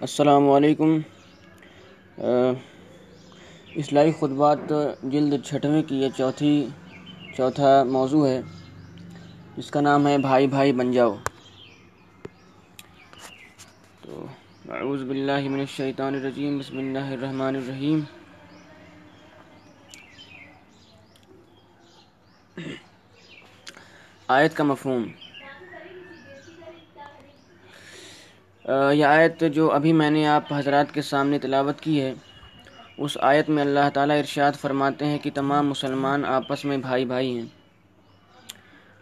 السلام علیکم۔ اصلاحی خطبات جلد چھٹویں کی یہ چوتھی، چوتھا موضوع ہے۔ جس کا نام ہے بھائی بھائی بن جاؤ۔ تو اعوذ باللہ من الشیطان الرجیم، بسم اللہ الرحمن الرحیم۔ آیت کا مفہوم۔ یہ آیت جو ابھی میں نے آپ حضرات کے سامنے تلاوت کی ہے، اس آیت میں اللہ تعالیٰ ارشاد فرماتے ہیں کہ تمام مسلمان آپس میں بھائی بھائی ہیں۔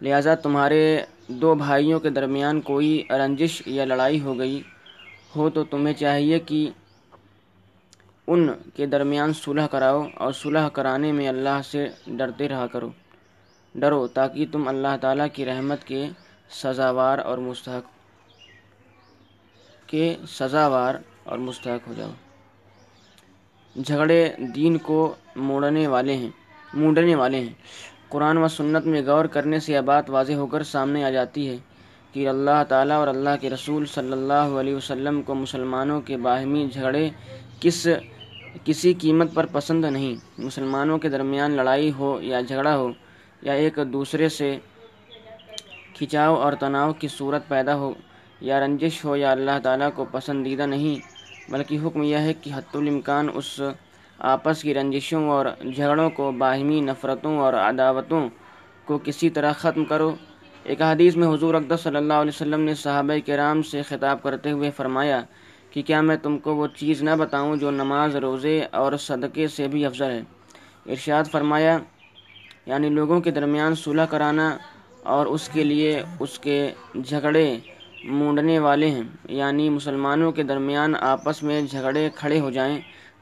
لہٰذا تمہارے دو بھائیوں کے درمیان کوئی رنجش یا لڑائی ہو گئی، ہو تو تمہیں چاہیے کہ ان کے درمیان صلح کراؤ اور صلح کرانے میں اللہ سے ڈرتے رہا کرو۔ ڈرو تاکہ تم اللہ تعالیٰ کی رحمت کے سزاوار اور مستحق کے سزاوار اور مستحق ہو جاؤ جھگڑے دین کو موڑنے والے ہیں، مونڈنے والے ہیں۔ قرآن و سنت میں غور کرنے سے یہ بات واضح ہو کر سامنے آ جاتی ہے کہ اللہ تعالیٰ اور اللہ کے رسول صلی اللہ علیہ وسلم کو مسلمانوں کے باہمی جھگڑے کس، کسی قیمت پر پسند نہیں۔ مسلمانوں کے درمیان لڑائی ہو یا جھگڑا ہو یا ایک دوسرے سے کھچاؤ اور تناؤ کی صورت پیدا ہو یا رنجش ہو یا اللہ تعالیٰ کو پسندیدہ نہیں، بلکہ حکم یہ ہے کہ حت الامکان اس آپس کی رنجشوں اور جھگڑوں کو باہمی نفرتوں اور عداوتوں کو کسی طرح ختم کرو۔ ایک حدیث میں حضور اقدس صلی اللہ علیہ وسلم نے صحابہ کرام سے خطاب کرتے ہوئے فرمایا کہ کیا میں تم کو وہ چیز نہ بتاؤں جو نماز، روزے اور صدقے سے بھی افضل ہے؟ ارشاد فرمایا یعنی لوگوں کے درمیان صلح کرانا اور اس کے لیے اس کے جھگڑے مونڈنے والے ہیں۔ یعنی مسلمانوں کے درمیان آپس میں جھگڑے کھڑے ہو جائیں،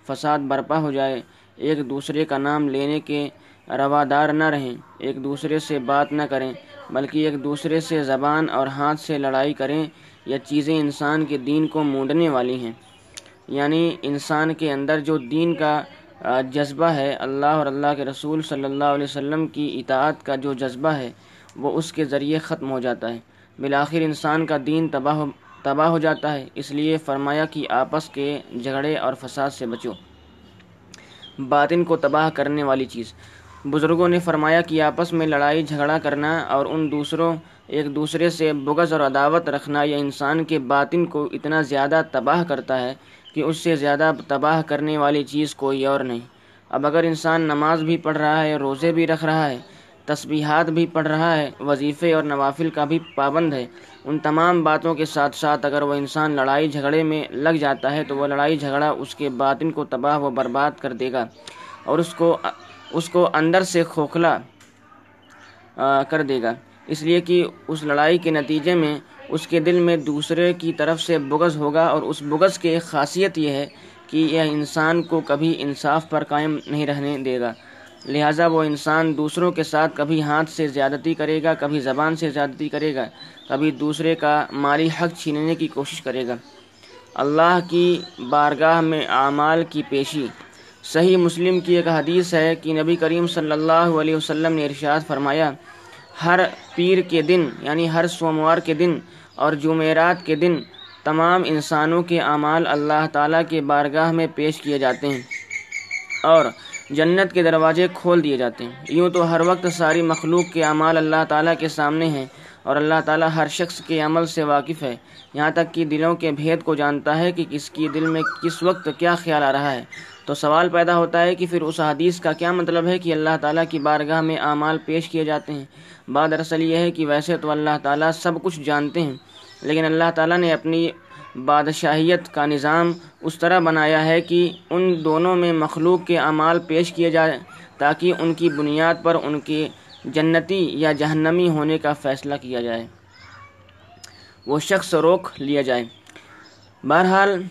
فساد برپا ہو جائے۔ ایک دوسرے کا نام لینے کے روادار نہ رہیں۔ ایک دوسرے سے بات نہ کریں، بلکہ ایک دوسرے سے زبان اور ہاتھ سے لڑائی کریں۔ یہ چیزیں انسان کے دین کو مونڈنے والی ہیں۔ یعنی انسان کے اندر جو دین کا جذبہ ہے، اللہ اور اللہ کے رسول صلی اللہ علیہ وسلم کی اطاعت کا جو جذبہ ہے، وہ اس کے ذریعے ختم ہو جاتا ہے۔ بالآخر انسان کا دین تباہ تباہ ہو جاتا ہے۔ اس لیے فرمایا کہ آپس کے جھگڑے اور فساد سے بچو۔ باطن کو تباہ کرنے والی چیز۔ بزرگوں نے فرمایا کہ آپس میں لڑائی، جھگڑا کرنا اور ان دوسروں ایک دوسرے سے بغض اور عداوت رکھنا یہ انسان کے باطن کو اتنا زیادہ تباہ کرتا ہے کہ اس سے زیادہ تباہ کرنے والی چیز کوئی اور نہیں۔ اب اگر انسان نماز بھی پڑھ رہا ہے، روزے بھی رکھ رہا ہے تسبیحات بھی پڑھ رہا ہے، وظیفے اور نوافل کا بھی پابند ہے۔ ان تمام باتوں کے ساتھ ساتھ اگر وہ انسان لڑائی جھگڑے میں لگ جاتا ہے تو وہ لڑائی جھگڑا اس کے باطن کو تباہ و برباد کر دے گا اور اس کو اس کو اندر سے کھوکھلا کر دے گا۔ اس لیے کہ اس لڑائی کے نتیجے میں اس کے دل میں دوسرے کی طرف سے بغض ہوگا اور اس بغض کی ایک خاصیت یہ ہے کہ یہ انسان کو کبھی انصاف پر قائم نہیں رہنے دے گا۔ لہٰذا وہ انسان دوسروں کے ساتھ کبھی ہاتھ سے زیادتی کرے گا، کبھی زبان سے زیادتی کرے گا، کبھی دوسرے کا مالی حق چھیننے کی کوشش کرے گا۔ اللہ کی بارگاہ میں اعمال کی پیشی۔ صحیح مسلم کی ایک حدیث ہے کہ نبی کریم صلی اللہ علیہ وسلم نے ارشاد فرمایا، ہر پیر کے دن یعنی ہر سوموار کے دن اور جمعرات کے دن تمام انسانوں کے اعمال اللہ تعالیٰ کے بارگاہ میں پیش کیے جاتے ہیں۔ اور جنت کے دروازے کھول دیے جاتے ہیں۔ یوں تو ہر وقت ساری مخلوق کے اعمال اللہ تعالیٰ کے سامنے ہیں اور اللہ تعالیٰ ہر شخص کے عمل سے واقف ہے۔ یہاں تک کہ دلوں کے بھید کو جانتا ہے کہ کس کی دل میں کس وقت کیا خیال آ رہا ہے۔ تو سوال پیدا ہوتا ہے کہ پھر اس حدیث کا کیا مطلب ہے کہ اللہ تعالیٰ کی بارگاہ میں اعمال پیش کیے جاتے ہیں۔ بعد دراصل یہ ہے کہ ویسے تو اللہ تعالیٰ سب کچھ جانتے ہیں، لیکن اللہ تعالیٰ نے اپنی بادشاہیت کا نظام اس طرح بنایا ہے کہ ان دونوں میں مخلوق کے اعمال پیش کیے جائے تاکہ ان کی بنیاد پر ان کے جنتی یا جہنمی ہونے کا فیصلہ کیا جائے۔ وہ شخص روک لیا جائے۔ بہرحال،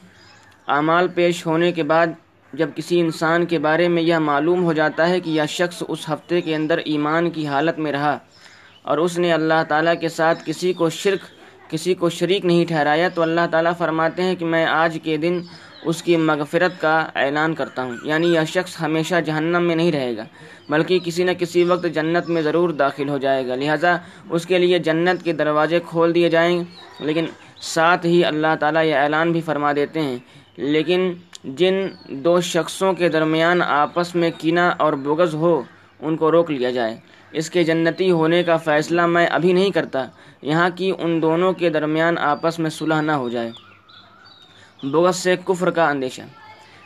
اعمال پیش ہونے کے بعد جب کسی انسان کے بارے میں یہ معلوم ہو جاتا ہے کہ یہ شخص اس ہفتے کے اندر ایمان کی حالت میں رہا اور اس نے اللہ تعالیٰ کے ساتھ کسی کو شرک کسی کو شریک نہیں ٹھہرایا، تو اللہ تعالیٰ فرماتے ہیں کہ میں آج کے دن اس کی مغفرت کا اعلان کرتا ہوں۔ یعنی یہ شخص ہمیشہ جہنم میں نہیں رہے گا، بلکہ کسی نہ کسی وقت جنت میں ضرور داخل ہو جائے گا۔ لہذا اس کے لیے جنت کے دروازے کھول دیے جائیں۔ لیکن ساتھ ہی اللہ تعالیٰ یہ اعلان بھی فرما دیتے ہیں۔ لیکن جن دو شخصوں کے درمیان آپس میں کینہ اور بغض ہو، ان کو روک لیا جائے۔ اس کے جنتی ہونے کا فیصلہ میں ابھی نہیں کرتا۔ یہاں کی ان دونوں کے درمیان آپس میں صلح نہ ہو جائے۔ بغض سے کفر کا اندیشہ۔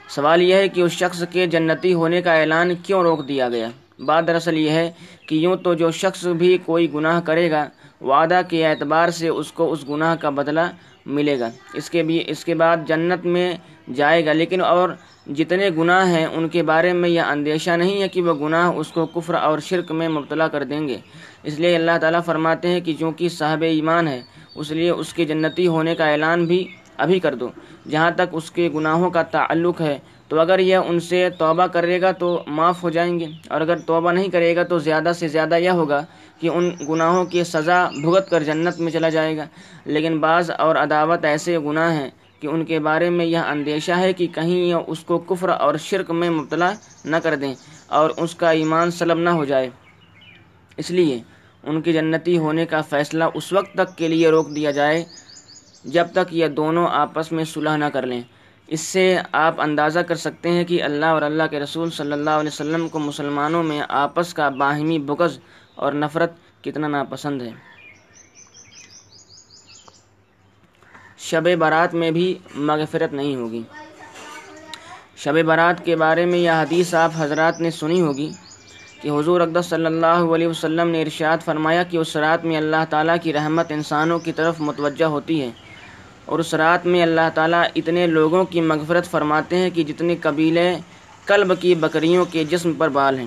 سوال یہ ہے کہ اس شخص کے جنتی ہونے کا اعلان کیوں روک دیا گیا؟ بات دراصل یہ ہے کہ یوں تو جو شخص بھی کوئی گناہ کرے گا، وعدہ کے اعتبار سے اس کو اس گناہ کا بدلہ ملے گا۔ اس کے بھی اس کے بعد جنت میں جائے گا۔ لیکن اور جتنے گناہ ہیں، ان کے بارے میں یہ اندیشہ نہیں ہے کہ وہ گناہ اس کو کفر اور شرک میں مبتلا کر دیں گے۔ اس لیے اللہ تعالیٰ فرماتے ہیں کہ چونکہ صاحب ایمان ہے، اس لیے اس کے جنتی ہونے کا اعلان بھی ابھی کر دو۔ جہاں تک اس کے گناہوں کا تعلق ہے تو اگر یہ ان سے توبہ کرے گا تو معاف ہو جائیں گے۔ اور اگر توبہ نہیں کرے گا تو زیادہ سے زیادہ یہ ہوگا کہ ان گناہوں کی سزا بھگت کر جنت میں چلا جائے گا۔ لیکن بعض اور عداوت ایسے گناہ ہیں کہ ان کے بارے میں یہ اندیشہ ہے کہ کہیں یہ اس کو کفر اور شرک میں مبتلا نہ کر دیں اور اس کا ایمان سلب نہ ہو جائے۔ اس لیے ان کی جنتی ہونے کا فیصلہ اس وقت تک کے لیے روک دیا جائے جب تک یہ دونوں آپس میں صلح نہ کر لیں۔ اس سے آپ اندازہ کر سکتے ہیں کہ اللہ اور اللہ کے رسول صلی اللہ علیہ وسلم کو مسلمانوں میں آپس کا باہمی بغض اور نفرت کتنا ناپسند ہے۔ شب برات میں بھی مغفرت نہیں ہوگی۔ شب برات کے بارے میں یہ حدیث آپ حضرات نے سنی ہوگی کہ حضور اقدس صلی اللہ علیہ وسلم نے ارشاد فرمایا کہ اس رات میں اللہ تعالیٰ کی رحمت انسانوں کی طرف متوجہ ہوتی ہے۔ اور اس رات میں اللہ تعالیٰ اتنے لوگوں کی مغفرت فرماتے ہیں کہ جتنے قبیلے کلب کی بکریوں کے جسم پر بال ہیں۔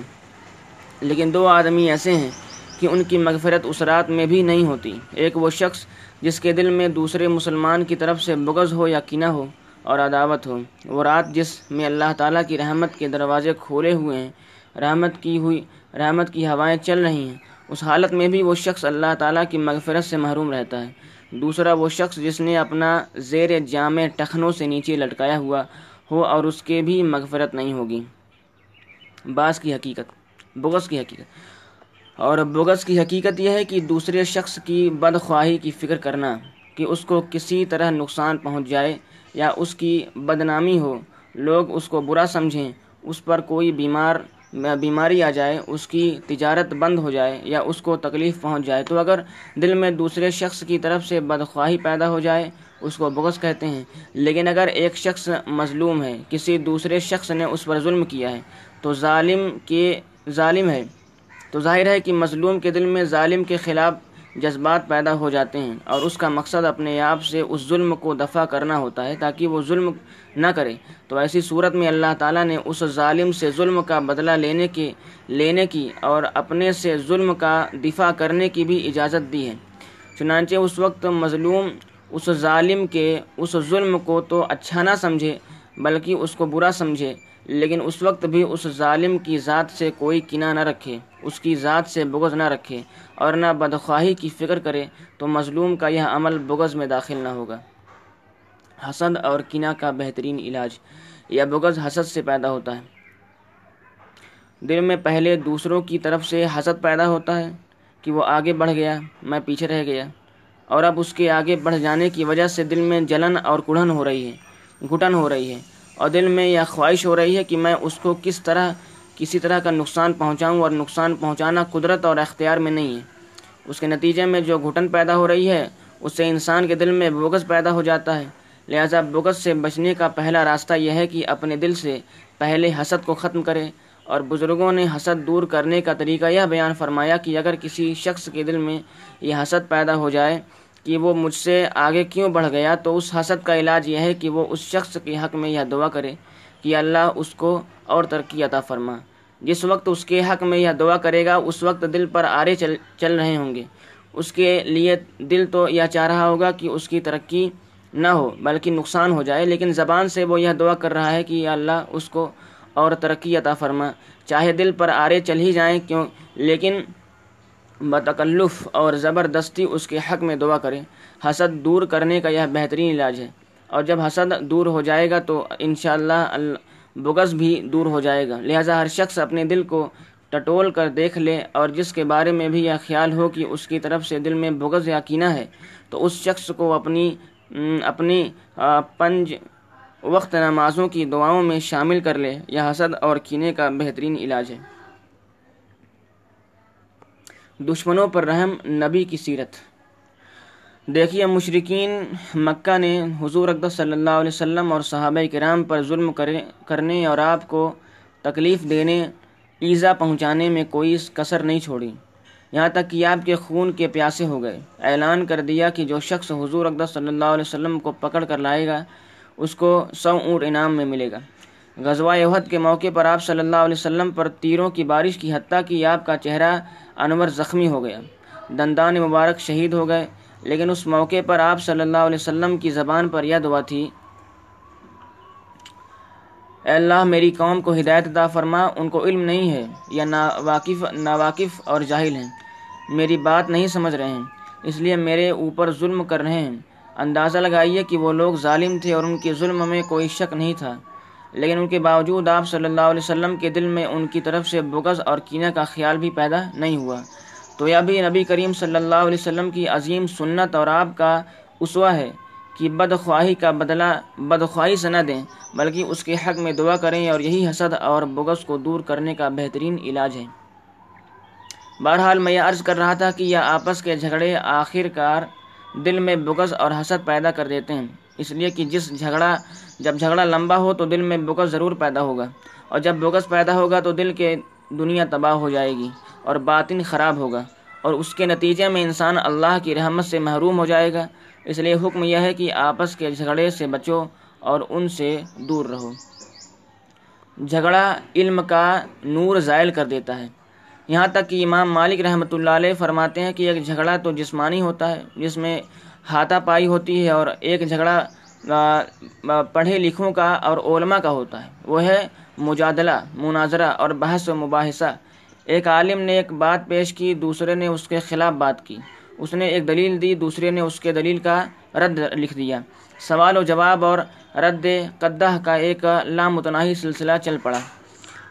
لیکن دو آدمی ایسے ہیں کہ ان کی مغفرت اس رات میں بھی نہیں ہوتی۔ ایک وہ شخص جس کے دل میں دوسرے مسلمان کی طرف سے بغض ہو یا کینہ ہو اور عداوت ہو۔ وہ رات جس میں اللہ تعالیٰ کی رحمت کے دروازے کھولے ہوئے ہیں، رحمت کی ہوئی، رحمت کی ہوائیں چل رہی ہیں، اس حالت میں بھی وہ شخص اللہ تعالیٰ کی مغفرت سے محروم رہتا ہے۔ دوسرا وہ شخص جس نے اپنا زیر جامع ٹخنوں سے نیچے لٹکایا ہوا ہو اور اس کے بھی مغفرت نہیں ہوگی۔ بعض کی حقیقت، بغض کی حقیقت۔ اور بغض کی حقیقت یہ ہے کہ دوسرے شخص کی بدخواہی کی فکر کرنا کہ اس کو کسی طرح نقصان پہنچ جائے یا اس کی بدنامی ہو، لوگ اس کو برا سمجھیں، اس پر کوئی بیمار بیماری آ جائے، اس کی تجارت بند ہو جائے یا اس کو تکلیف پہنچ جائے، تو اگر دل میں دوسرے شخص کی طرف سے بدخواہی پیدا ہو جائے، اس کو بغض کہتے ہیں۔ لیکن اگر ایک شخص مظلوم ہے، کسی دوسرے شخص نے اس پر ظلم کیا ہے، تو ظالم کے ظالم ہے۔ تو ظاہر ہے کہ مظلوم کے دل میں ظالم کے خلاف جذبات پیدا ہو جاتے ہیں اور اس کا مقصد اپنے آپ سے اس ظلم کو دفع کرنا ہوتا ہے تاکہ وہ ظلم نہ کرے۔ تو ایسی صورت میں اللہ تعالیٰ نے اس ظالم سے ظلم کا بدلہ لینے کی لینے کی اور اپنے سے ظلم کا دفاع کرنے کی بھی اجازت دی ہے۔ چنانچہ اس وقت مظلوم اس ظالم کے اس ظلم کو تو اچھا نہ سمجھے، بلکہ اس کو برا سمجھے۔ لیکن اس وقت بھی اس ظالم کی ذات سے کوئی کنہ نہ رکھے، اس کی ذات سے بغض نہ رکھے اور نہ بدخواہی کی فکر کرے تو مظلوم کا یہ عمل بغض میں داخل نہ ہوگا۔ حسد اور کنہ کا بہترین علاج یا بغض حسد سے پیدا ہوتا ہے۔ دل میں پہلے دوسروں کی طرف سے حسد پیدا ہوتا ہے کہ وہ آگے بڑھ گیا، میں پیچھے رہ گیا اور اب اس کے آگے بڑھ جانے کی وجہ سے دل میں جلن اور کڑھن ہو رہی ہے، گھٹن ہو رہی ہے۔ اور دل میں یہ خواہش ہو رہی ہے کہ میں اس کو کس طرح، کسی طرح کا نقصان پہنچاؤں اور نقصان پہنچانا قدرت اور اختیار میں نہیں ہے۔ اس کے نتیجے میں جو گھٹن پیدا ہو رہی ہے، اس سے انسان کے دل میں بغض پیدا ہو جاتا ہے۔ لہذا بغض سے بچنے کا پہلا راستہ یہ ہے کہ اپنے دل سے پہلے حسد کو ختم کرے۔ اور بزرگوں نے حسد دور کرنے کا طریقہ یہ بیان فرمایا کہ اگر کسی شخص کے دل میں یہ حسد پیدا ہو جائے کہ وہ مجھ سے آگے کیوں بڑھ گیا، تو اس حسد کا علاج یہ ہے کہ وہ اس شخص کے حق میں یہ دعا کرے کہ اللہ اس کو اور ترقی عطا فرما۔ جس وقت اس کے حق میں یہ دعا کرے گا، اس وقت دل پر آرے چل چل رہے ہوں گے۔ اس کے لیے دل تو یہ چاہ رہا ہوگا کہ اس کی ترقی نہ ہو، بلکہ نقصان ہو جائے۔ لیکن زبان سے وہ یہ دعا کر رہا ہے کہ یا اللہ اس کو اور ترقی عطا فرما۔ چاہے دل پر آرے چل ہی جائیں، کیوں؟ لیکن بتکلف اور زبردستی اس کے حق میں دعا کرے حسد دور کرنے کا یہ بہترین علاج ہے۔ اور جب حسد دور ہو جائے گا تو انشاءاللہ اللہ بغض بھی دور ہو جائے گا۔ لہٰذا ہر شخص اپنے دل کو ٹٹول کر دیکھ لے اور جس کے بارے میں بھی یہ خیال ہو کہ اس کی طرف سے دل میں بغض یا کینہ ہے، تو اس شخص کو اپنی اپنی پنج وقت نمازوں کی دعاؤں میں شامل کر لے۔ یہ حسد اور کینے کا بہترین علاج ہے۔ دشمنوں پر رحم نبی کی سیرت۔ دیکھیے مشرقین مکہ نے حضور اقدس صلی اللہ علیہ وسلم اور صحابہ کرام پر ظلم کرنے اور آپ کو تکلیف دینے، ایزا پہنچانے میں کوئی کثر نہیں چھوڑی۔ یہاں تک کہ آپ کے خون کے پیاسے ہو گئے۔ اعلان کر دیا کہ جو شخص حضور اقدس صلی اللہ علیہ وسلم کو پکڑ کر لائے گا، اس کو سو اونٹ انعام میں ملے گا۔ غزوہ عہد کے موقع پر آپ صلی اللہ علیہ وسلم پر تیروں کی بارش کی، حتیٰ کہ آپ کا چہرہ انور زخمی ہو گیا۔ دندان مبارک شہید ہو گئے، لیکن اس موقع پر آپ صلی اللہ علیہ وسلم کی زبان پر یہ دعا تھی، اے اللہ میری قوم کو ہدایت عطا فرما، ان کو علم نہیں ہے، یا نا واقف ناواقف اور جاہل ہیں۔ میری بات نہیں سمجھ رہے ہیں، اس لیے میرے اوپر ظلم کر رہے ہیں۔ اندازہ لگائیے کہ وہ لوگ ظالم تھے اور ان کے ظلم میں کوئی شک نہیں تھا۔ لیکن ان کے باوجود آپ صلی اللہ علیہ وسلم کے دل میں ان کی طرف سے بغض اور کینہ کا خیال بھی پیدا نہیں ہوا۔ تو یہ بھی نبی کریم صلی اللہ علیہ وسلم کی عظیم سنت اور آپ کا اسوہ ہے کہ بدخواہی کا بدلہ، بدخواہی سے نہ دیں، بلکہ اس کے حق میں دعا کریں اور یہی حسد اور بغض کو دور کرنے کا بہترین علاج ہے بہرحال میں یہ عرض کر رہا تھا کہ یہ آپس کے جھگڑے آخر کار دل میں بغض اور حسد پیدا کر دیتے ہیں۔ اس لیے کہ جس جھگڑا جب جھگڑا لمبا ہو تو دل میں بغض ضرور پیدا ہوگا، اور جب بغض پیدا ہوگا تو دل کے دنیا تباہ ہو جائے گی اور باطن خراب ہوگا، اور اس کے نتیجے میں انسان اللہ کی رحمت سے محروم ہو جائے گا۔ اس لیے حکم یہ ہے کہ آپس کے جھگڑے سے بچو اور ان سے دور رہو۔ جھگڑا علم کا نور زائل کر دیتا ہے۔ یہاں تک کہ امام مالک رحمۃ اللہ علیہ فرماتے ہیں کہ ایک جھگڑا تو جسمانی ہوتا ہے، جس میں ہاتھا پائی ہوتی ہے اور ایک جھگڑا پڑھے لکھوں کا اور علماء کا ہوتا ہے۔ وہ ہے مجادلہ، مناظرہ اور بحث و مباحثہ۔ ایک عالم نے ایک بات پیش کی، دوسرے نے اس کے خلاف بات کی۔ اس نے ایک دلیل دی، دوسرے نے اس کے دلیل کا رد لکھ دیا۔ سوال و جواب اور رد قدہ کا ایک لامتناہی سلسلہ چل پڑا۔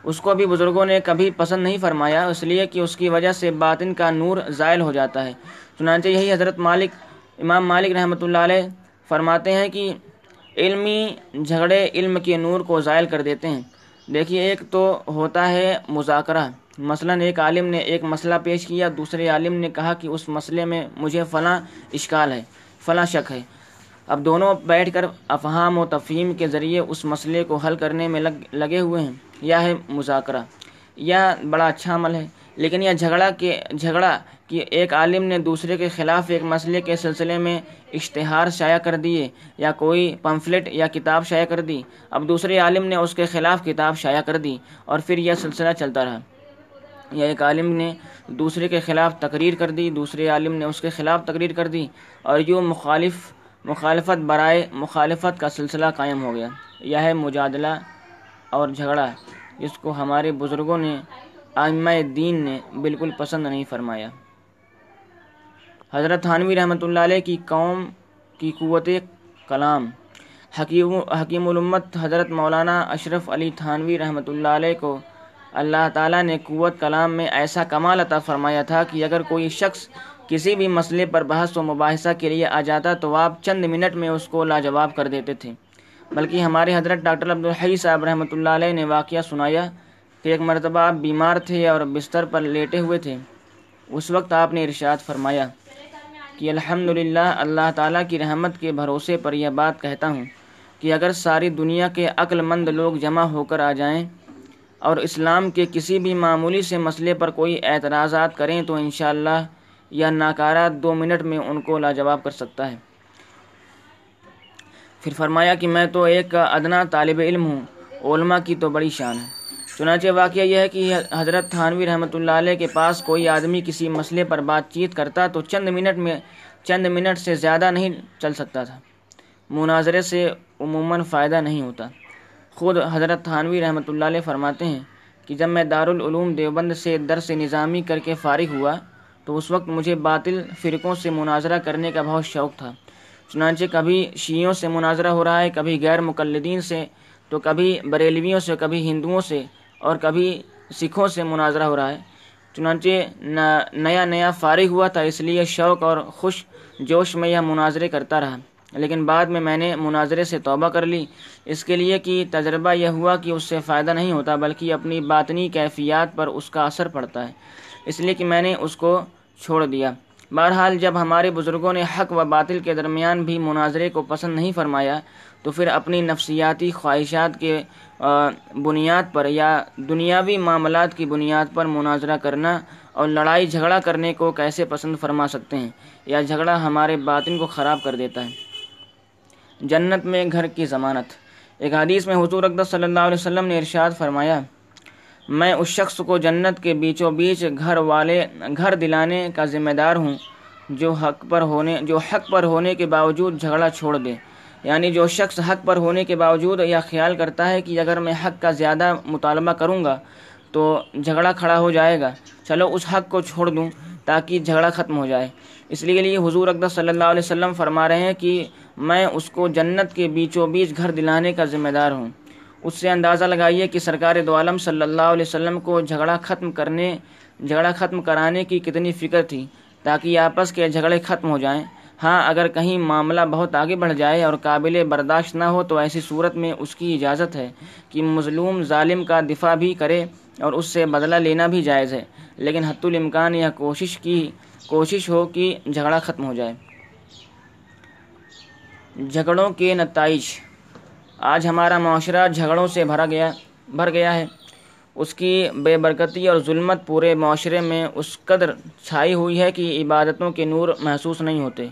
اس کو بھی بزرگوں نے کبھی پسند نہیں فرمایا، اس لیے کہ اس کی وجہ سے باطن کا نور زائل ہو جاتا ہے۔ چنانچہ یہی حضرت مالک، امام مالک رحمۃ اللہ علیہ فرماتے ہیں کہ علمی جھگڑے علم کے نور کو زائل کر دیتے ہیں۔ دیکھیے، ایک تو ہوتا ہے مذاکرہ۔ مثلا ایک عالم نے ایک مسئلہ پیش کیا، دوسرے عالم نے کہا کہ اس مسئلے میں مجھے فلاں اشکال ہے، فلاں شک ہے۔ اب دونوں بیٹھ کر افہام و تفہیم کے ذریعے اس مسئلے کو حل کرنے میں لگ، لگے ہوئے ہیں۔ یا ہے مذاکرہ یہ بڑا اچھا عمل ہے۔ لیکن یہ جھگڑا کے جھگڑا کہ ایک عالم نے دوسرے کے خلاف ایک مسئلے کے سلسلے میں اشتہار شائع کر دیے یا کوئی پمفلٹ یا کتاب شائع کر دی، اب دوسرے عالم نے اس کے خلاف کتاب شائع کر دی اور پھر یہ سلسلہ چلتا رہا۔ یا ایک عالم نے دوسرے کے خلاف تقریر کر دی، دوسرے عالم نے اس کے خلاف تقریر کر دی اور یوں مخالف، مخالفت برائے مخالفت کا سلسلہ قائم ہو گیا۔ یہ ہے مجادلہ اور جھگڑا، جس کو ہمارے بزرگوں نے آئمہ دین نے بالکل پسند نہیں فرمایا۔ حضرت تھانوی رحمۃ اللہ علیہ کی قوم کی قوت کلام۔ حکیم حکیم الامت حضرت مولانا اشرف علی تھانوی رحمۃ اللہ علیہ کو اللہ تعالیٰ نے قوت کلام میں ایسا کمال عطا فرمایا تھا کہ اگر کوئی شخص کسی بھی مسئلے پر بحث و مباحثہ کے لیے آ جاتا تو آپ چند منٹ میں اس کو لاجواب کر دیتے تھے۔ بلکہ ہمارے حضرت ڈاکٹر عبدالحی صاحب رحمۃ اللہ علیہ نے واقعہ سنایا کہ ایک مرتبہ آپ بیمار تھے اور بستر پر لیٹے ہوئے تھے، اس وقت آپ نے ارشاد فرمایا کہ الحمد اللہ تعالیٰ کی رحمت کے بھروسے پر یہ بات کہتا ہوں کہ اگر ساری دنیا کے عقل مند لوگ جمع ہو کر آ جائیں اور اسلام کے کسی بھی معمولی سے مسئلے پر کوئی اعتراضات کریں تو انشاءاللہ یا ناکارہ دو منٹ میں ان کو لاجواب کر سکتا ہے۔ پھر فرمایا کہ میں تو ایک ادنا طالب علم ہوں، علماء کی تو بڑی شان ہے۔ چنانچہ واقعہ یہ ہے کہ حضرت تھانوی رحمۃ اللہ علیہ کے پاس کوئی آدمی کسی مسئلے پر بات چیت کرتا تو چند منٹ میں چند منٹ سے زیادہ نہیں چل سکتا تھا۔ مناظرے سے عموماً فائدہ نہیں ہوتا۔ خود حضرت تھانوی رحمۃ اللہ علیہ فرماتے ہیں کہ جب میں دارالعلوم دیوبند سے درس نظامی کر کے فارغ ہوا تو اس وقت مجھے باطل فرقوں سے مناظرہ کرنے کا بہت شوق تھا۔ چنانچہ کبھی شیعوں سے مناظرہ ہو رہا ہے، کبھی غیر مقلدین سے، تو کبھی بریلویوں سے، کبھی ہندوؤں سے۔ اور کبھی سکھوں سے مناظرہ ہو رہا ہے۔ چنانچہ نیا نیا فارغ ہوا تھا، اس لیے شوق اور خوش جوش میں یہ مناظرے کرتا رہا۔ لیکن بعد میں میں نے مناظرے سے توبہ کر لی۔ اس کے لیے کہ تجربہ یہ ہوا کہ اس سے فائدہ نہیں ہوتا، بلکہ اپنی باطنی کیفیات پر اس کا اثر پڑتا ہے۔ اس لیے کہ میں نے اس کو چھوڑ دیا۔ بہرحال جب ہمارے بزرگوں نے حق و باطل کے درمیان بھی مناظرے کو پسند نہیں فرمایا، تو پھر اپنی نفسیاتی خواہشات کے بنیاد پر یا دنیاوی معاملات کی بنیاد پر مناظرہ کرنا اور لڑائی جھگڑا کرنے کو کیسے پسند فرما سکتے ہیں یا جھگڑا ہمارے باطن کو خراب کر دیتا ہے۔ جنت میں گھر کی ضمانت۔ ایک حدیث میں حضور اقدس صلی اللہ علیہ وسلم نے ارشاد فرمایا، میں اس شخص کو جنت کے بیچوں بیچ گھر والے، گھر دلانے کا ذمہ دار ہوں جو حق پر ہونے، جو حق پر ہونے کے باوجود جھگڑا چھوڑ دے۔ یعنی جو شخص حق پر ہونے کے باوجود یا خیال کرتا ہے کہ اگر میں حق کا زیادہ مطالبہ کروں گا تو جھگڑا کھڑا ہو جائے گا، چلو اس حق کو چھوڑ دوں تاکہ جھگڑا ختم ہو جائے۔ اس لیے لیے حضور اقدس صلی اللہ علیہ وسلم فرما رہے ہیں کہ میں اس کو جنت کے بیچوں بیچ گھر دلانے کا ذمہ دار ہوں۔ اس سے اندازہ لگائیے کہ سرکار دو عالم صلی اللہ علیہ وسلم کو جھگڑا ختم کرنے، جھگڑا ختم کرانے کی کتنی فکر تھی تاکہ آپس کے جھگڑے ختم ہو جائیں۔ ہاں اگر کہیں معاملہ بہت آگے بڑھ جائے اور قابل برداشت نہ ہو تو ایسی صورت میں اس کی اجازت ہے کہ مظلوم ظالم کا دفاع بھی کرے اور اس سے بدلہ لینا بھی جائز ہے۔ لیکن حت الامکان یا کوشش کی، کوشش ہو کہ جھگڑا ختم ہو جائے۔ جھگڑوں کے نتائج۔ آج ہمارا معاشرہ جھگڑوں سے بھرا گیا، بھر گیا ہے۔ اس کی بے برکتی اور ظلمت پورے معاشرے میں اس قدر چھائی ہوئی ہے کہ عبادتوں کے نور محسوس نہیں ہوتے۔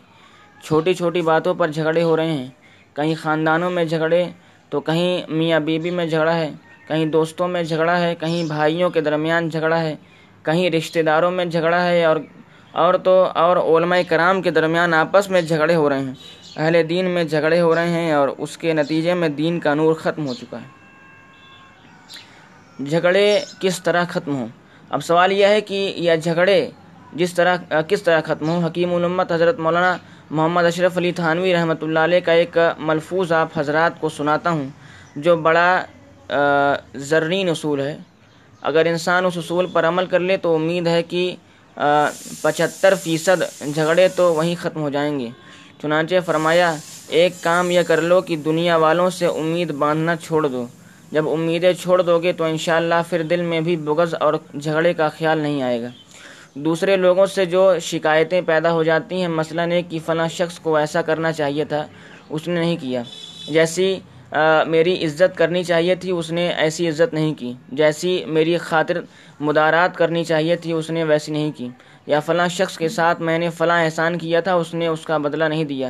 چھوٹی چھوٹی باتوں پر جھگڑے ہو رہے ہیں۔ کہیں خاندانوں میں جھگڑے، تو کہیں میاں بیوی میں جھگڑا ہے۔ کہیں دوستوں میں جھگڑا ہے، کہیں بھائیوں کے درمیان جھگڑا ہے۔ کہیں رشتہ داروں میں جھگڑا ہے اور اور تو، اور علماء کرام کے درمیان آپس میں جھگڑے ہو رہے ہیں۔ اہل دین میں جھگڑے ہو رہے ہیں اور اس کے نتیجے میں دین کا نور ختم ہو چکا ہے۔ جھگڑے کس طرح ختم ہوں؟ اب سوال یہ ہے کہ یہ جھگڑے جس طرح، کس طرح ختم ہوں؟ حکیم الامت حضرت مولانا محمد اشرف علی تھانوی رحمۃ اللہ علیہ کا ایک ملفوظ آپ حضرات کو سناتا ہوں، جو بڑا زرین اصول ہے۔ اگر انسان اس اصول پر عمل کر لے تو امید ہے کہ پچہتر فیصد جھگڑے تو وہیں ختم ہو جائیں گے۔ چنانچہ فرمایا، ایک کام یہ کر لو کہ دنیا والوں سے امید باندھنا چھوڑ دو۔ جب امیدیں چھوڑ دو گے تو انشاءاللہ پھر دل میں بھی بغض اور جھگڑے کا خیال نہیں آئے گا۔ دوسرے لوگوں سے جو شکایتیں پیدا ہو جاتی ہیں، مثلا ایک کہ فلاں شخص کو ایسا کرنا چاہیے تھا، اس نے نہیں کیا۔ جیسی میری عزت کرنی چاہیے تھی، اس نے ایسی عزت نہیں کی۔ جیسی، میری خاطر مدارات کرنی چاہیے تھی، اس نے ویسی نہیں کی۔ یا فلاں شخص کے ساتھ میں نے فلاں احسان کیا تھا، اس نے اس کا بدلہ نہیں دیا۔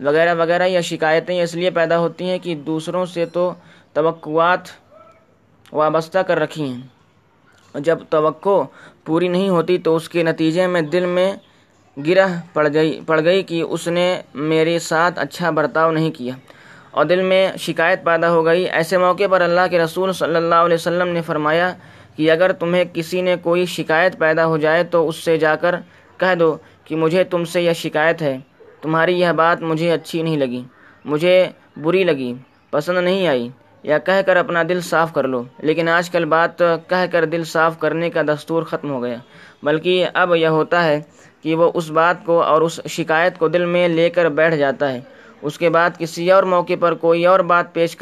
وغیرہ وغیرہ یا شکایتیں اس لیے پیدا ہوتی ہیں کہ دوسروں سے تو توقعات وابستہ کر رکھی ہیں۔ جب توقع پوری نہیں ہوتی تو اس کے نتیجے میں دل میں گرہ پڑ گئی پڑ گئی کہ اس نے میرے ساتھ اچھا برتاؤ نہیں کیا اور دل میں شکایت پیدا ہو گئی۔ ایسے موقع پر اللہ کے رسول صلی اللہ علیہ وسلم نے فرمایا کہ اگر تمہیں کسی نے کوئی شکایت پیدا ہو جائے تو اس سے جا کر کہہ دو کہ مجھے تم سے یہ شکایت ہے۔ تمہاری یہ بات مجھے اچھی نہیں لگی، مجھے بری لگی، پسند نہیں آئی۔ یا کہہ کر اپنا دل صاف کر لو۔ لیکن آج کل بات کہہ کر دل صاف کرنے کا دستور ختم ہو گیا۔ بلکہ اب یہ ہوتا ہے کہ وہ اس بات کو اور اس شکایت کو دل میں لے کر بیٹھ جاتا ہے۔ اس کے بعد کسی اور موقع پر کوئی اور بات پیش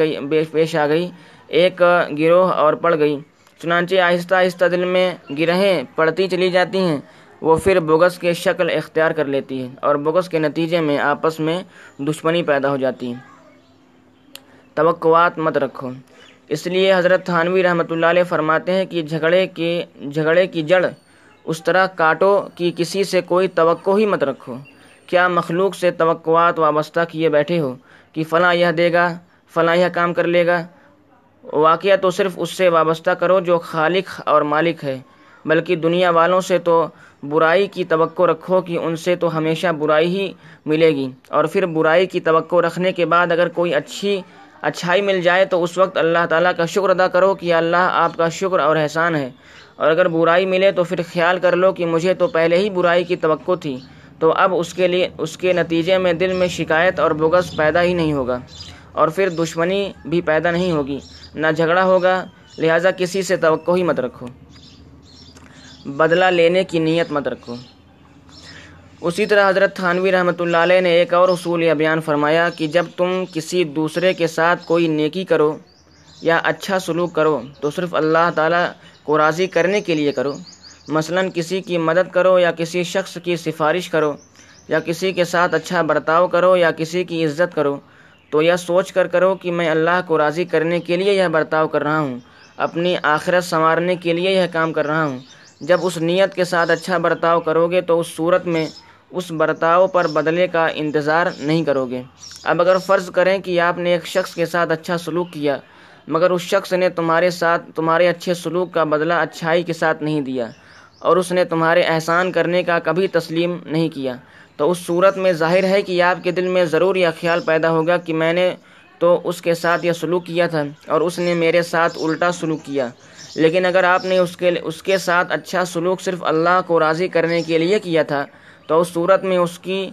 پیش آ گئی، ایک گروہ اور پڑ گئی۔ چنانچہ آہستہ آہستہ دل میں گرہیں پڑتی چلی جاتی ہیں۔ وہ پھر بغض کے شکل اختیار کر لیتی ہے اور بغض کے نتیجے میں آپس میں دشمنی پیدا ہو جاتی ہے توقعات مت رکھو۔ اس لیے حضرت تھانوی رحمۃ اللہ علیہ فرماتے ہیں کہ جھگڑے کے جھگڑے کی جڑ اس طرح کاٹو کہ کسی سے کوئی توقع ہی مت رکھو۔ کیا مخلوق سے توقعات وابستہ کیے بیٹھے ہو کہ فلاں یہ دے گا، فلاں یہ کام کر لے گا؟ واقعہ تو صرف اس سے وابستہ کرو جو خالق اور مالک ہے، بلکہ دنیا والوں سے تو برائی کی توقع رکھو کہ ان سے تو ہمیشہ برائی ہی ملے گی۔ اور پھر برائی کی توقع رکھنے کے بعد اگر کوئی اچھی اچھائی مل جائے تو اس وقت اللہ تعالیٰ کا شکر ادا کرو کہ اللہ آپ کا شکر اور احسان ہے۔ اور اگر برائی ملے تو پھر خیال کر لو کہ مجھے تو پہلے ہی برائی کی توقع تھی، تو اب اس کے لیے، اس کے نتیجے میں دل میں شکایت اور بغض پیدا ہی نہیں ہوگا اور پھر دشمنی بھی پیدا نہیں ہوگی، نہ جھگڑا ہوگا، لہٰذا کسی سے توقع ہی مت رکھو۔ بدلہ لینے کی نیت مت رکھو۔ اسی طرح حضرت تھانوی رحمۃ اللہ علیہ نے ایک اور اصول یہ بیان فرمایا کہ جب تم کسی دوسرے کے ساتھ کوئی نیکی کرو یا اچھا سلوک کرو تو صرف اللہ تعالیٰ کو راضی کرنے کے لیے کرو۔ مثلا کسی کی مدد کرو یا کسی شخص کی سفارش کرو یا کسی کے ساتھ اچھا برتاؤ کرو یا کسی کی عزت کرو تو یہ سوچ کر کرو کہ میں اللہ کو راضی کرنے کے لیے یہ برتاؤ کر رہا ہوں، اپنی آخرت سنوارنے کے لیے یہ کام کر رہا ہوں۔ جب اس نیت کے ساتھ اچھا برتاؤ کرو گے تو اس صورت میں اس برتاؤ پر بدلے کا انتظار نہیں کرو گے۔ اب اگر فرض کریں کہ آپ نے ایک شخص کے ساتھ اچھا سلوک کیا، مگر اس شخص نے تمہارے ساتھ، تمہارے اچھے سلوک کا بدلہ اچھائی کے ساتھ نہیں دیا، اور اس نے تمہارے احسان کرنے کا کبھی تسلیم نہیں کیا، تو اس صورت میں ظاہر ہے کہ آپ کے دل میں ضرور یہ خیال پیدا ہوگا کہ میں نے تو اس کے ساتھ یہ سلوک کیا تھا اور اس نے میرے ساتھ الٹا سلوک کیا۔ لیکن اگر آپ نے اس کے اس کے ساتھ اچھا سلوک صرف اللہ کو راضی کرنے کے لیے کیا تھا تو اس صورت میں اس کی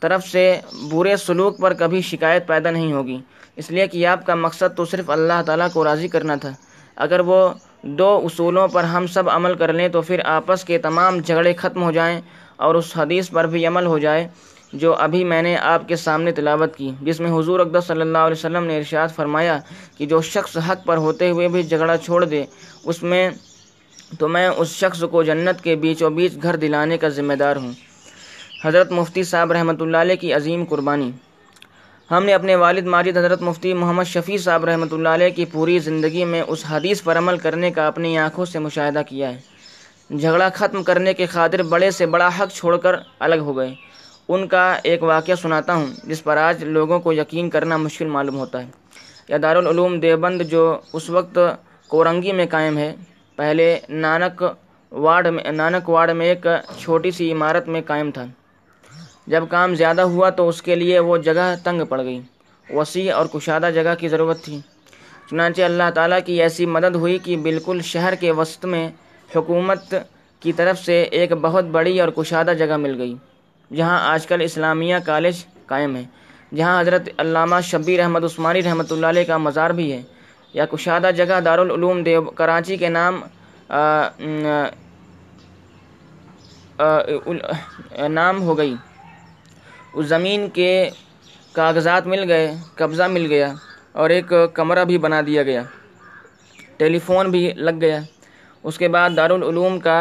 طرف سے برے سلوک پر کبھی شکایت پیدا نہیں ہوگی۔ اس لیے کہ آپ کا مقصد تو صرف اللہ تعالیٰ کو راضی کرنا تھا۔ اگر وہ دو اصولوں پر ہم سب عمل کر لیں تو پھر آپس کے تمام جھگڑے ختم ہو جائیں اور اس حدیث پر بھی عمل ہو جائے جو ابھی میں نے آپ کے سامنے تلاوت کی۔ جس میں حضور اقدس صلی اللہ علیہ وسلم نے ارشاد فرمایا کہ جو شخص حق پر ہوتے ہوئے بھی جھگڑا چھوڑ دے، اس میں تو میں اس شخص کو جنت کے بیچ و بیچ گھر دلانے کا ذمہ دار ہوں۔ حضرت مفتی صاحب رحمۃ اللہ علیہ کی عظیم قربانی۔ ہم نے اپنے والد ماجد حضرت مفتی محمد شفیع صاحب رحمۃ اللہ علیہ کی پوری زندگی میں اس حدیث پر عمل کرنے کا اپنی آنکھوں سے مشاہدہ کیا ہے۔ جھگڑا ختم کرنے کے خاطر بڑے سے بڑا حق چھوڑ کر الگ ہو گئے۔ ان کا ایک واقعہ سناتا ہوں، جس پر آج لوگوں کو یقین کرنا مشکل معلوم ہوتا ہے۔ یا دارالعلوم دیوبند جو اس وقت کورنگی میں قائم ہے، پہلے نانک وارڈ میں نانک وارڈ میں ایک چھوٹی سی عمارت میں قائم تھا۔ جب کام زیادہ ہوا تو اس کے لیے وہ جگہ تنگ پڑ گئی۔ وسیع اور کشادہ جگہ کی ضرورت تھی۔ چنانچہ اللہ تعالیٰ کی ایسی مدد ہوئی کہ بالکل شہر کے وسط میں حکومت کی طرف سے ایک بہت بڑی اور کشادہ جگہ مل گئی، جہاں آج کل اسلامیہ کالج قائم ہے، جہاں حضرت علامہ شبیر احمد عثمانی رحمۃ اللہ علیہ کا مزار بھی ہے۔ یا کشادہ جگہ دارالعلوم دیو کراچی کے نام نام ہو گئی۔ اس زمین کے کاغذات مل گئے، قبضہ مل گیا اور ایک کمرہ بھی بنا دیا گیا۔ ٹیلی فون بھی لگ گیا۔ اس کے بعد دارالعلوم کا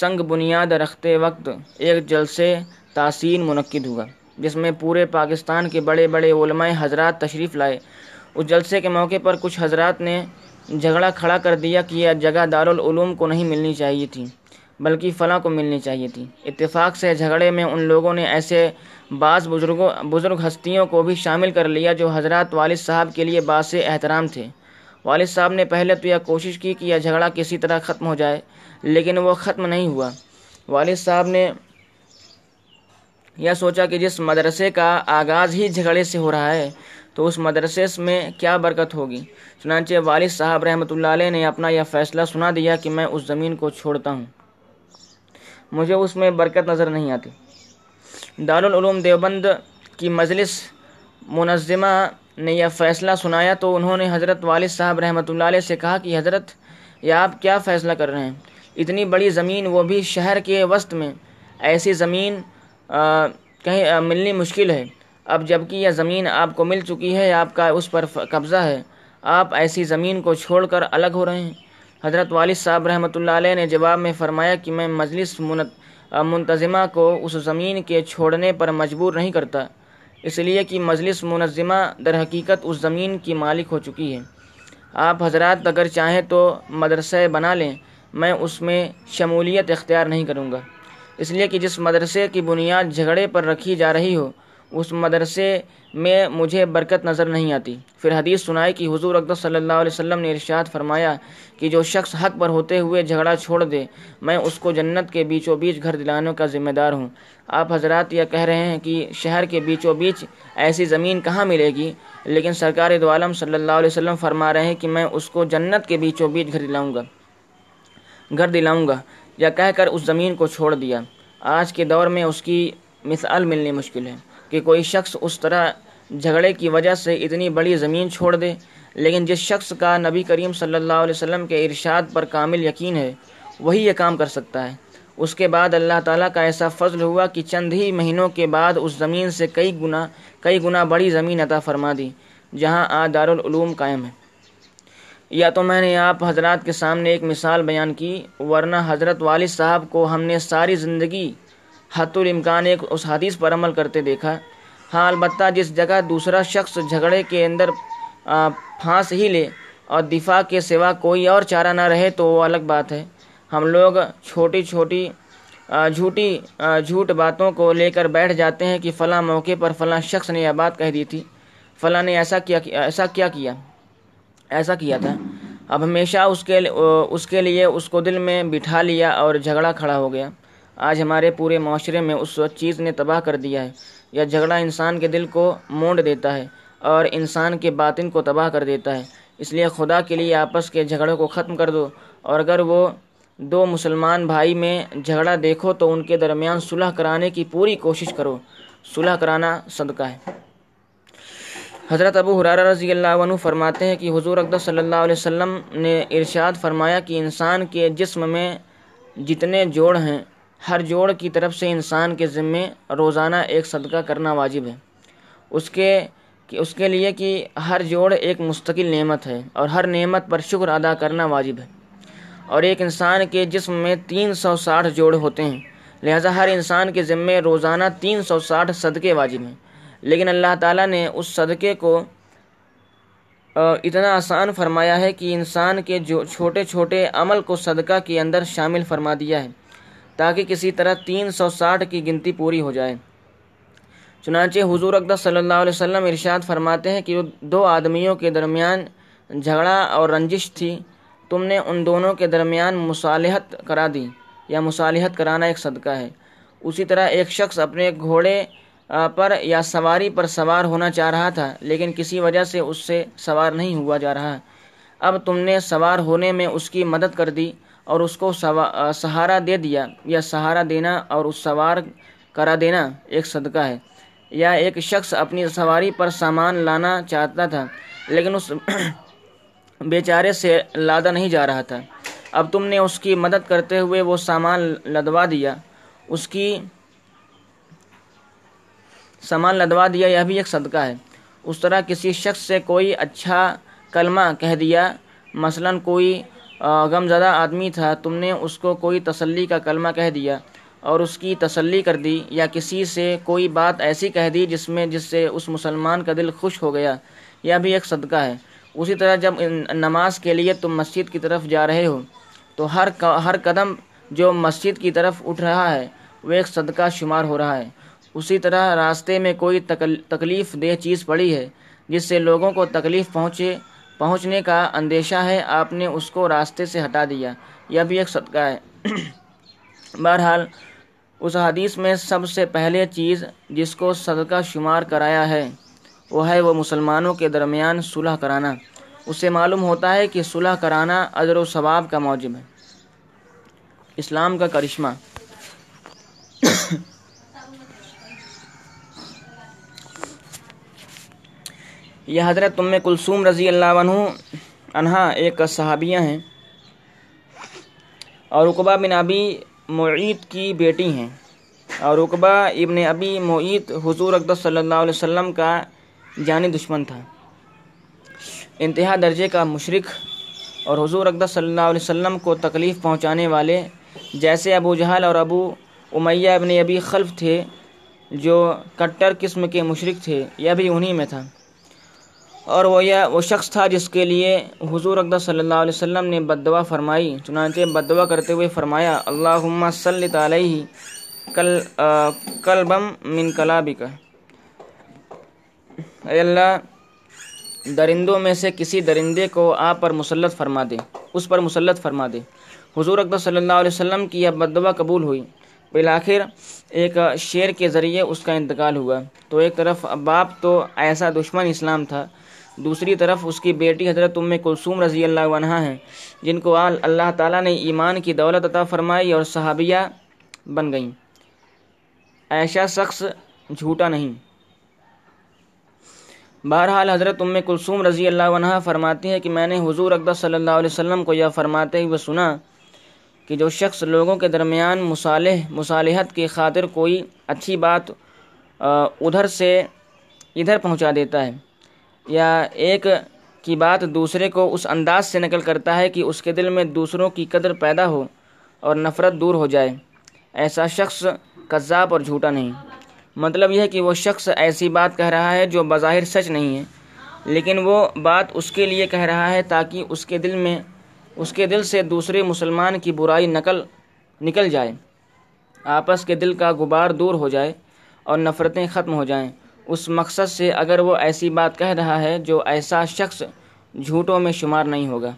سنگ بنیاد رکھتے وقت ایک جلسے تاثین منعقد ہوا، جس میں پورے پاکستان کے بڑے بڑے علماء حضرات تشریف لائے۔ اس جلسے کے موقع پر کچھ حضرات نے جھگڑا کھڑا کر دیا کہ یہ جگہ دارالعلوم کو نہیں ملنی چاہیے تھی۔ بلکہ فلاں کو ملنی چاہیے تھی۔ اتفاق سے جھگڑے میں ان لوگوں نے ایسے بعض بزرگوں، بزرگ ہستیوں کو بھی شامل کر لیا جو حضرات والد صاحب کے لیے باعث احترام تھے۔ والد صاحب نے پہلے تو یہ کوشش کی کہ یہ جھگڑا کسی طرح ختم ہو جائے، لیکن وہ ختم نہیں ہوا۔ والد صاحب نے یہ سوچا کہ جس مدرسے کا آغاز ہی جھگڑے سے ہو رہا ہے، تو اس مدرسے میں کیا برکت ہوگی؟ چنانچہ والد صاحب رحمۃ اللہ علیہ نے اپنا یہ فیصلہ سنا دیا کہ میں اس زمین کو چھوڑتا ہوں۔ مجھے اس میں برکت نظر نہیں آتی۔ دارالعلوم دیوبند کی مجلس منظمہ نے یہ فیصلہ سنایا تو انہوں نے حضرت والد صاحب رحمۃ اللہ علیہ سے کہا کہ حضرت، یہ آپ کیا فیصلہ کر رہے ہیں؟ اتنی بڑی زمین وہ بھی شہر کے وسط میں۔ ایسی زمین کہیں ملنی مشکل ہے۔ اب جبکہ یہ زمین آپ کو مل چکی ہے آپ کا اس پر قبضہ ہے۔ آپ ایسی زمین کو چھوڑ کر الگ ہو رہے ہیں۔ حضرت والد صاحب رحمۃ اللہ علیہ نے جواب میں فرمایا کہ میں مجلس منتظمہ کو اس زمین کے چھوڑنے پر مجبور نہیں کرتا۔ اس لیے کہ مجلس منظمہ در حقیقت اس زمین کی مالک ہو چکی ہے۔ آپ حضرات اگر چاہیں تو مدرسہ بنا لیں۔ میں اس میں شمولیت اختیار نہیں کروں گا۔ اس لیے کہ جس مدرسے کی بنیاد جھگڑے پر رکھی جا رہی ہو اس مدرسے میں مجھے برکت نظر نہیں آتی۔ پھر حدیث سنائی کہ حضور اقدس صلی اللہ علیہ وسلم نے ارشاد فرمایا کہ جو شخص حق پر ہوتے ہوئے جھگڑا چھوڑ دے، میں اس کو جنت کے بیچ و بیچ گھر دلانے کا ذمہ دار ہوں۔ آپ حضرات یہ کہہ رہے ہیں کہ شہر کے بیچ و بیچ ایسی زمین کہاں ملے گی؟ لیکن سرکار دو عالم صلی اللہ علیہ وسلم فرما رہے ہیں کہ میں اس کو جنت کے بیچ و بیچ گھر دلاؤں گا۔ گھر دلاؤں گا، یا کہہ کر اس زمین کو چھوڑ دیا۔ آج کے دور میں اس کی مثال ملنی مشکل ہے۔ کہ کوئی شخص اس طرح جھگڑے کی وجہ سے اتنی بڑی زمین چھوڑ دے، لیکن جس شخص کا نبی کریم صلی اللہ علیہ وسلم کے ارشاد پر کامل یقین ہے، وہی یہ کام کر سکتا ہے۔ اس کے بعد اللہ تعالیٰ کا ایسا فضل ہوا کہ چند ہی مہینوں کے بعد اس زمین سے کئی گنا کئی گنا بڑی زمین عطا فرما دی، جہاں آج دارالعلوم قائم ہے۔ یا تو میں نے آپ حضرات کے سامنے ایک مثال بیان کی، ورنہ حضرت والد صاحب کو ہم نے ساری زندگی حت الامکان ایک اس حدیث پر عمل کرتے دیکھا۔ ہاں البتہ جس جگہ دوسرا شخص جھگڑے کے اندر پھانس ہی لے اور دفاع کے سوا کوئی اور چارہ نہ رہے تو وہ الگ بات ہے۔ ہم لوگ چھوٹی چھوٹی جھوٹی جھوٹ باتوں کو لے کر بیٹھ جاتے ہیں کہ فلاں موقع پر فلاں شخص نے یہ بات کہہ دی تھی۔ فلاں نے ایسا کیا ایسا کیا کیا؟ ایسا کیا تھا۔ اب ہمیشہ اس کے اس کے لیے، اس کو دل میں بٹھا لیا اور جھگڑا کھڑا ہو گیا۔ آج ہمارے پورے معاشرے میں اس چیز نے تباہ کر دیا ہے۔ یا جھگڑا انسان کے دل کو مونڈ دیتا ہے اور انسان کے باطن کو تباہ کر دیتا ہے۔ اس لیے خدا کے لیے آپس کے جھگڑے کو ختم کر دو۔ اور اگر وہ دو مسلمان بھائی میں جھگڑا دیکھو تو ان کے درمیان صلح کرانے کی پوری کوشش کرو۔ صلح کرانا صدقہ ہے۔ حضرت ابو حرارہ رضی اللہ عنہ فرماتے ہیں کہ حضور اقدس صلی اللہ علیہ وسلم نے ارشاد فرمایا کہ انسان کے جسم میں جتنے جوڑ ہیں ہر جوڑ کی طرف سے انسان کے ذمے روزانہ ایک صدقہ کرنا واجب ہے۔ اس کے کہ اس کے لیے کہ ہر جوڑ ایک مستقل نعمت ہے اور ہر نعمت پر شکر ادا کرنا واجب ہے۔ اور ایک انسان کے جسم میں تین سو ساٹھ جوڑ ہوتے ہیں، لہذا ہر انسان کے ذمے روزانہ تین سو ساٹھ صدقے واجب ہیں۔ لیکن اللہ تعالیٰ نے اس صدقے کو اتنا آسان فرمایا ہے کہ انسان کے جو چھوٹے چھوٹے عمل کو صدقہ کے اندر شامل فرما دیا ہے۔ تاکہ کسی طرح تین سو ساٹھ کی گنتی پوری ہو جائے۔ چنانچہ حضور اقدس صلی اللہ علیہ وسلم ارشاد فرماتے ہیں کہ دو آدمیوں کے درمیان جھگڑا اور رنجش تھی، تم نے ان دونوں کے درمیان مصالحت کرا دی یا مصالحت کرانا ایک صدقہ ہے۔ اسی طرح ایک شخص اپنے گھوڑے پر یا سواری پر سوار ہونا چاہ رہا تھا، لیکن کسی وجہ سے اس سے سوار نہیں ہوا جا رہا۔ اب تم نے سوار ہونے میں اس کی مدد کر دی اور اس کو سہارا دے دیا یا سہارا دینا اور اس سوار کرا دینا ایک صدقہ ہے۔ یا ایک شخص اپنی سواری پر سامان لانا چاہتا تھا، لیکن اس بیچارے سے لادا نہیں جا رہا تھا۔ اب تم نے اس کی مدد کرتے ہوئے وہ سامان لدوا دیا۔ اس کی سامان لدوا دیا، یہ بھی ایک صدقہ ہے۔ اس طرح کسی شخص سے کوئی اچھا کلمہ کہہ دیا، مثلا کوئی غم زدہ آدمی تھا، تم نے اس کو کوئی تسلی کا کلمہ کہہ دیا اور اس کی تسلی کر دی یا کسی سے کوئی بات ایسی کہہ دی جس میں، جس سے اس مسلمان کا دل خوش ہو گیا۔ یہ بھی ایک صدقہ ہے۔ اسی طرح جب نماز کے لیے تم مسجد کی طرف جا رہے ہو، تو ہر ہر قدم جو مسجد کی طرف اٹھ رہا ہے، وہ ایک صدقہ شمار ہو رہا ہے۔ اسی طرح راستے میں کوئی تکلیف دہ چیز پڑی ہے، جس سے لوگوں کو تکلیف پہنچے پہنچنے کا اندیشہ ہے، آپ نے اس کو راستے سے ہٹا دیا۔ یہ بھی ایک صدقہ ہے۔ بہرحال، اس حدیث میں سب سے پہلے چیز جس کو صدقہ شمار کرایا ہے، وہ ہے وہ مسلمانوں کے درمیان صلح کرانا۔ اس سے معلوم ہوتا ہے کہ صلح کرانا اجر و ثواب کا موجب ہے۔ اسلام کا کرشمہ۔ یہ حضرت تم کلثوم رضی اللہ عنہ، انہا ایک صحابیہ ہیں۔ اور رقبہ بن ابی معیت کی بیٹی ہیں۔ اور رقبہ ابن ابی معیت حضور اقدس صلی اللہ علیہ وسلم کا جانی دشمن تھا۔ انتہا درجے کا مشرق اور حضور اقدس صلی اللہ علیہ وسلم کو تکلیف پہنچانے والے، جیسے ابو جہل اور ابو امیہ ابن ابی خلف تھے، جو کٹر قسم کے مشرق تھے، یہ بھی انہی میں تھا۔ اور وہ یہ وہ شخص تھا جس کے لیے حضور اقدس صلی اللہ علیہ وسلم نے بدعا فرمائی۔ چنانچہ بدعا کرتے ہوئے فرمایا اللہ صلی علیہ کل کل بم من کلابی کا اے اللہ، درندوں میں سے کسی درندے کو آپ پر مسلط فرما دے۔ اس پر مسلط فرما دے۔ حضور اکبر صلی اللہ علیہ وسلم کی یہ بدوا قبول ہوئی۔ بالآخر، ایک شعر کے ذریعے اس کا انتقال ہوا۔ تو ایک طرف، باپ تو ایسا دشمن اسلام تھا دوسری طرف اس کی بیٹی حضرت ام کلثوم رضی اللہ عنہ ہیں، جن کو اللہ تعالیٰ نے ایمان کی دولت عطا فرمائی اور صحابیہ بن گئیں۔ ایسا شخص جھوٹا نہیں۔ بہرحال حضرت ام کلثوم رضی اللہ عنہ فرماتی ہے کہ میں نے حضور اقدس صلی اللہ علیہ وسلم کو یہ فرماتے ہوئے سنا کہ جو شخص لوگوں کے درمیان مصالح، مصالحت کی خاطر کوئی اچھی بات ادھر سے ادھر پہنچا دیتا ہے۔ یا ایک کی بات دوسرے کو اس انداز سے نقل کرتا ہے کہ اس کے دل میں دوسروں کی قدر پیدا ہو اور نفرت دور ہو جائے۔ ایسا شخص قذاب اور جھوٹا نہیں۔ مطلب یہ ہے کہ وہ شخص ایسی بات کہہ رہا ہے جو بظاہر سچ نہیں ہے، لیکن وہ بات اس کے لیے کہہ رہا ہے تاکہ اس کے دل میں، اس کے دل سے دوسرے مسلمان کی برائی نقل، نکل جائے۔ آپس کے دل کا غبار دور ہو جائے اور نفرتیں ختم ہو جائیں۔ اس مقصد سے اگر وہ ایسی بات کہہ رہا ہے جو ایسا شخص جھوٹوں میں شمار نہیں ہوگا۔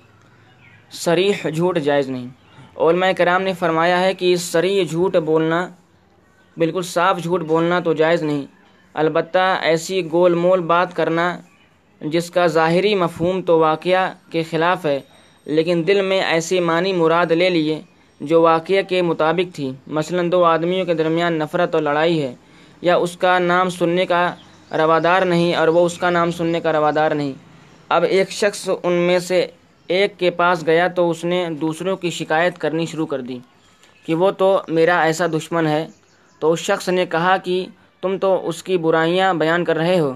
سریح جھوٹ جائز نہیں۔ علماء کرام نے فرمایا ہے کہ سریح جھوٹ بولنا، بالکل صاف جھوٹ بولنا تو جائز نہیں۔ البتہ ایسی گول مول بات کرنا جس کا ظاہری مفہوم تو واقعہ کے خلاف ہے، لیکن دل میں ایسی معنی مراد لے لیے جو واقعہ کے مطابق تھی۔ مثلا دو آدمیوں کے درمیان نفرت اور لڑائی ہے۔ یا اس کا نام سننے کا روادار نہیں اور وہ اس کا نام سننے کا روادار نہیں۔ اب ایک شخص ان میں سے ایک کے پاس گیا تو اس نے دوسروں کی شکایت کرنی شروع کر دی کہ وہ تو میرا ایسا دشمن ہے۔ تو اس شخص نے کہا کہ تم تو اس کی برائیاں بیان کر رہے ہو،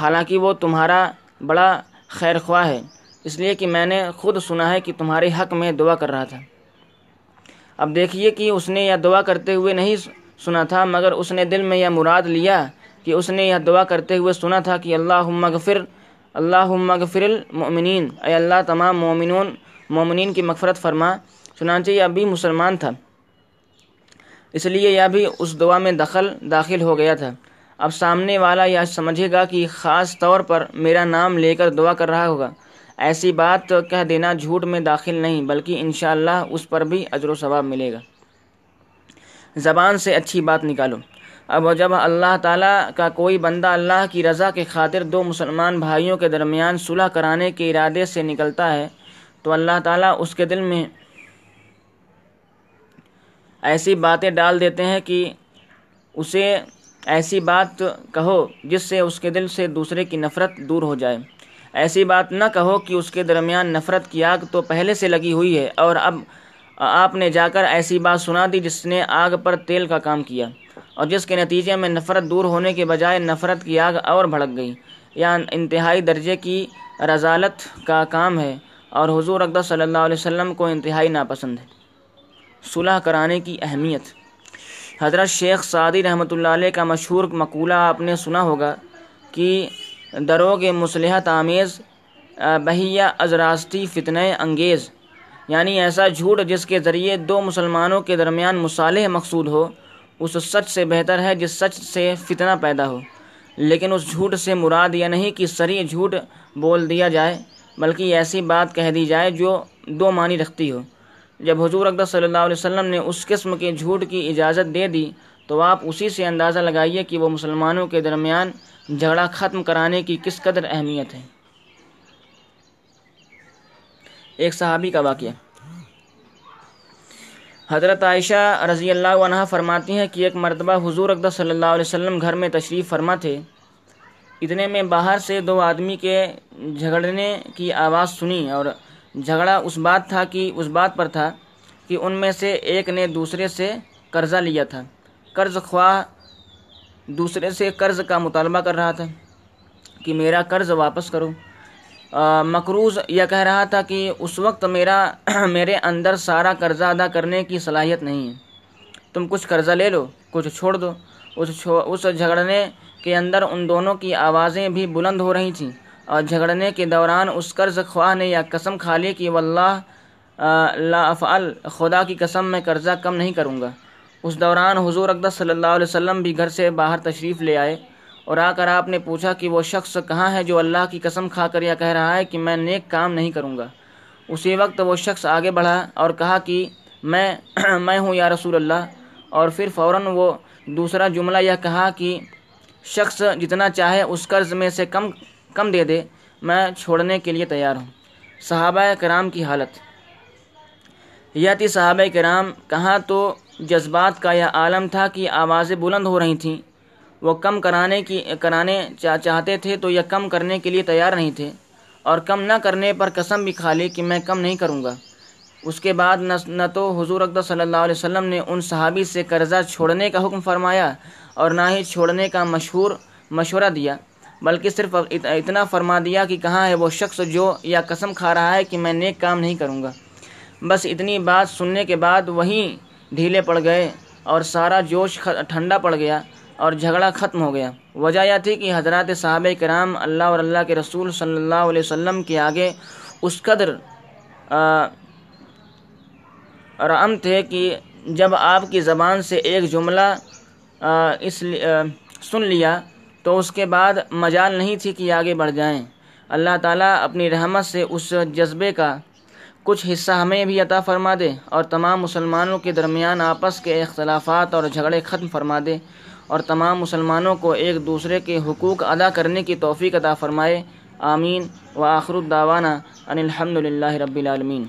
حالانکہ وہ تمہارا بڑا خیر خواہ ہے۔ اس لیے کہ میں نے خود سنا ہے کہ تمہارے حق میں دعا کر رہا تھا۔ اب دیکھیے کہ اس نے یہ دعا کرتے ہوئے نہیں سنا تھا، مگر اس نے دل میں یہ مراد لیا کہ اس نے یہ دعا کرتے ہوئے سنا تھا کہ اللہ مغفر اللہ مغفر المؤمنین۔ اے اللہ، تمام مومنون، مومنین کی مغفرت فرما۔ چنانچہ یہ ابھی مسلمان تھا۔ اس لیے یہ بھی اس دعا میں دخل، داخل ہو گیا تھا۔ اب سامنے والا یہ سمجھے گا کہ خاص طور پر میرا نام لے کر دعا کر رہا ہوگا۔ ایسی بات کہہ دینا جھوٹ میں داخل نہیں، بلکہ انشاءاللہ اس پر بھی اجر و ثواب ملے گا۔ زبان سے اچھی بات نکالو۔ اب جب اللہ تعالیٰ کا کوئی بندہ اللہ کی رضا کے خاطر دو مسلمان بھائیوں کے درمیان صلح کرانے کے ارادے سے نکلتا ہے، تو اللہ تعالیٰ اس کے دل میں ایسی باتیں ڈال دیتے ہیں کہ اسے ایسی بات کہو جس سے اس کے دل سے دوسرے کی نفرت دور ہو جائے۔ ایسی بات نہ کہو کہ اس کے درمیان نفرت کی آگ تو پہلے سے لگی ہوئی ہے اور اب آپ نے جا کر ایسی بات سنا دی جس نے آگ پر تیل کا کام کیا اور جس کے نتیجے میں نفرت دور ہونے کے بجائے نفرت کی آگ اور بھڑک گئی۔ یا انتہائی درجے کی رضالت کا کام ہے اور حضور اقدس صلی اللہ علیہ وسلم کو انتہائی ناپسند ہے۔ صلح کرانے کی اہمیت۔ حضرت شیخ سعدی رحمۃ اللہ علیہ کا مشہور مقولہ آپ نے سنا ہوگا کہ دروگ مصلحت آمیز، بہیہ ازراستی فتنہ انگیز۔ یعنی ایسا جھوٹ جس کے ذریعے دو مسلمانوں کے درمیان مصالح مقصود ہو، اس سچ سے بہتر ہے جس سچ سے فتنہ پیدا ہو۔ لیکن اس جھوٹ سے مراد یہ نہیں کہ سری جھوٹ بول دیا جائے، بلکہ ایسی بات کہہ دی جائے جو دو معنی رکھتی ہو۔ جب حضور اقدس صلی اللہ علیہ وسلم نے اس قسم کے جھوٹ کی اجازت دے دی، تو آپ اسی سے اندازہ لگائیے کہ وہ مسلمانوں کے درمیان جھگڑا ختم کرانے کی کس قدر اہمیت ہے۔ ایک صحابی کا واقعہ۔ حضرت عائشہ رضی اللہ عنہ فرماتی ہیں کہ ایک مرتبہ حضور اقدس صلی اللہ علیہ وسلم گھر میں تشریف فرما تھے۔ اتنے میں باہر سے دو آدمی کے جھگڑنے کی آواز سنی اور جھگڑا اس بات تھا کہ اس بات پر تھا کہ ان میں سے ایک نے دوسرے سے قرضہ لیا تھا۔ قرض خواہ دوسرے سے قرض کا مطالبہ کر رہا تھا کہ میرا قرض واپس کرو۔ مقروض یہ کہہ رہا تھا کہ اس وقت میرا میرے اندر سارا قرضہ ادا کرنے کی صلاحیت نہیں ہے۔ تم کچھ قرضہ لے لو، کچھ چھوڑ دو۔ اس اس جھگڑنے کے اندر ان دونوں کی آوازیں بھی بلند ہو رہی تھیں۔ اور جھگڑنے کے دوران اس قرض خواہ نے یا قسم کھا لی کہ واللہ لا افعل، خدا کی قسم میں قرضہ کم نہیں کروں گا۔ اس دوران حضور اقدس صلی اللہ علیہ وسلم بھی گھر سے باہر تشریف لے آئے۔ اور آ کر آپ نے پوچھا کہ وہ شخص کہاں ہے جو اللہ کی قسم کھا کر یا کہہ رہا ہے کہ میں نیک کام نہیں کروں گا۔ اسی وقت وہ شخص آگے بڑھا اور کہا کہ میں میں ہوں یا رسول اللہ۔ اور پھر فوراً وہ دوسرا جملہ یہ کہا کہ شخص جتنا چاہے اس قرض میں سے کم کم دے دے، میں چھوڑنے کے لیے تیار ہوں۔ صحابہ کرام کی حالت۔ یہ تھی صحابہ کرام، کہاں تو جذبات کا یہ عالم تھا کہ آوازیں بلند ہو رہی تھیں۔ وہ کم کرانے کی کرانے چاہتے تھے تو یہ کم کرنے کے لیے تیار نہیں تھے اور کم نہ کرنے پر قسم بھی کھا لی کہ میں کم نہیں کروں گا۔ اس کے بعد نہ تو حضور اقدس صلی اللہ علیہ وسلم نے ان صحابی سے قرضہ چھوڑنے کا حکم فرمایا اور نہ ہی چھوڑنے کا مشہور مشورہ دیا، بلکہ صرف اتنا فرما دیا کہ کہاں ہے وہ شخص جو یا قسم کھا رہا ہے کہ میں نیک کام نہیں کروں گا۔ بس اتنی بات سننے کے بعد وہیں ڈھیلے پڑ گئے اور سارا جوش ٹھنڈا پڑ گیا۔ اور جھگڑا ختم ہو گیا۔ وجہ یہ تھی کہ حضرات صحابہ کرام اللہ اور اللہ کے رسول صلی اللہ علیہ وسلم کے آگے اس قدر رعم تھے کہ جب آپ کی زبان سے ایک جملہ اس سن لیا تو اس کے بعد مجال نہیں تھی کہ آگے بڑھ جائیں۔ اللہ تعالیٰ اپنی رحمت سے اس جذبے کا کچھ حصہ ہمیں بھی عطا فرما دے اور تمام مسلمانوں کے درمیان آپس کے اختلافات اور جھگڑے ختم فرما دے۔ اور تمام مسلمانوں کو ایک دوسرے کے حقوق ادا کرنے کی توفیق عطا فرمائے۔ آمین۔ و آخر الداوانہ ان الحمد للہ رب العالمین۔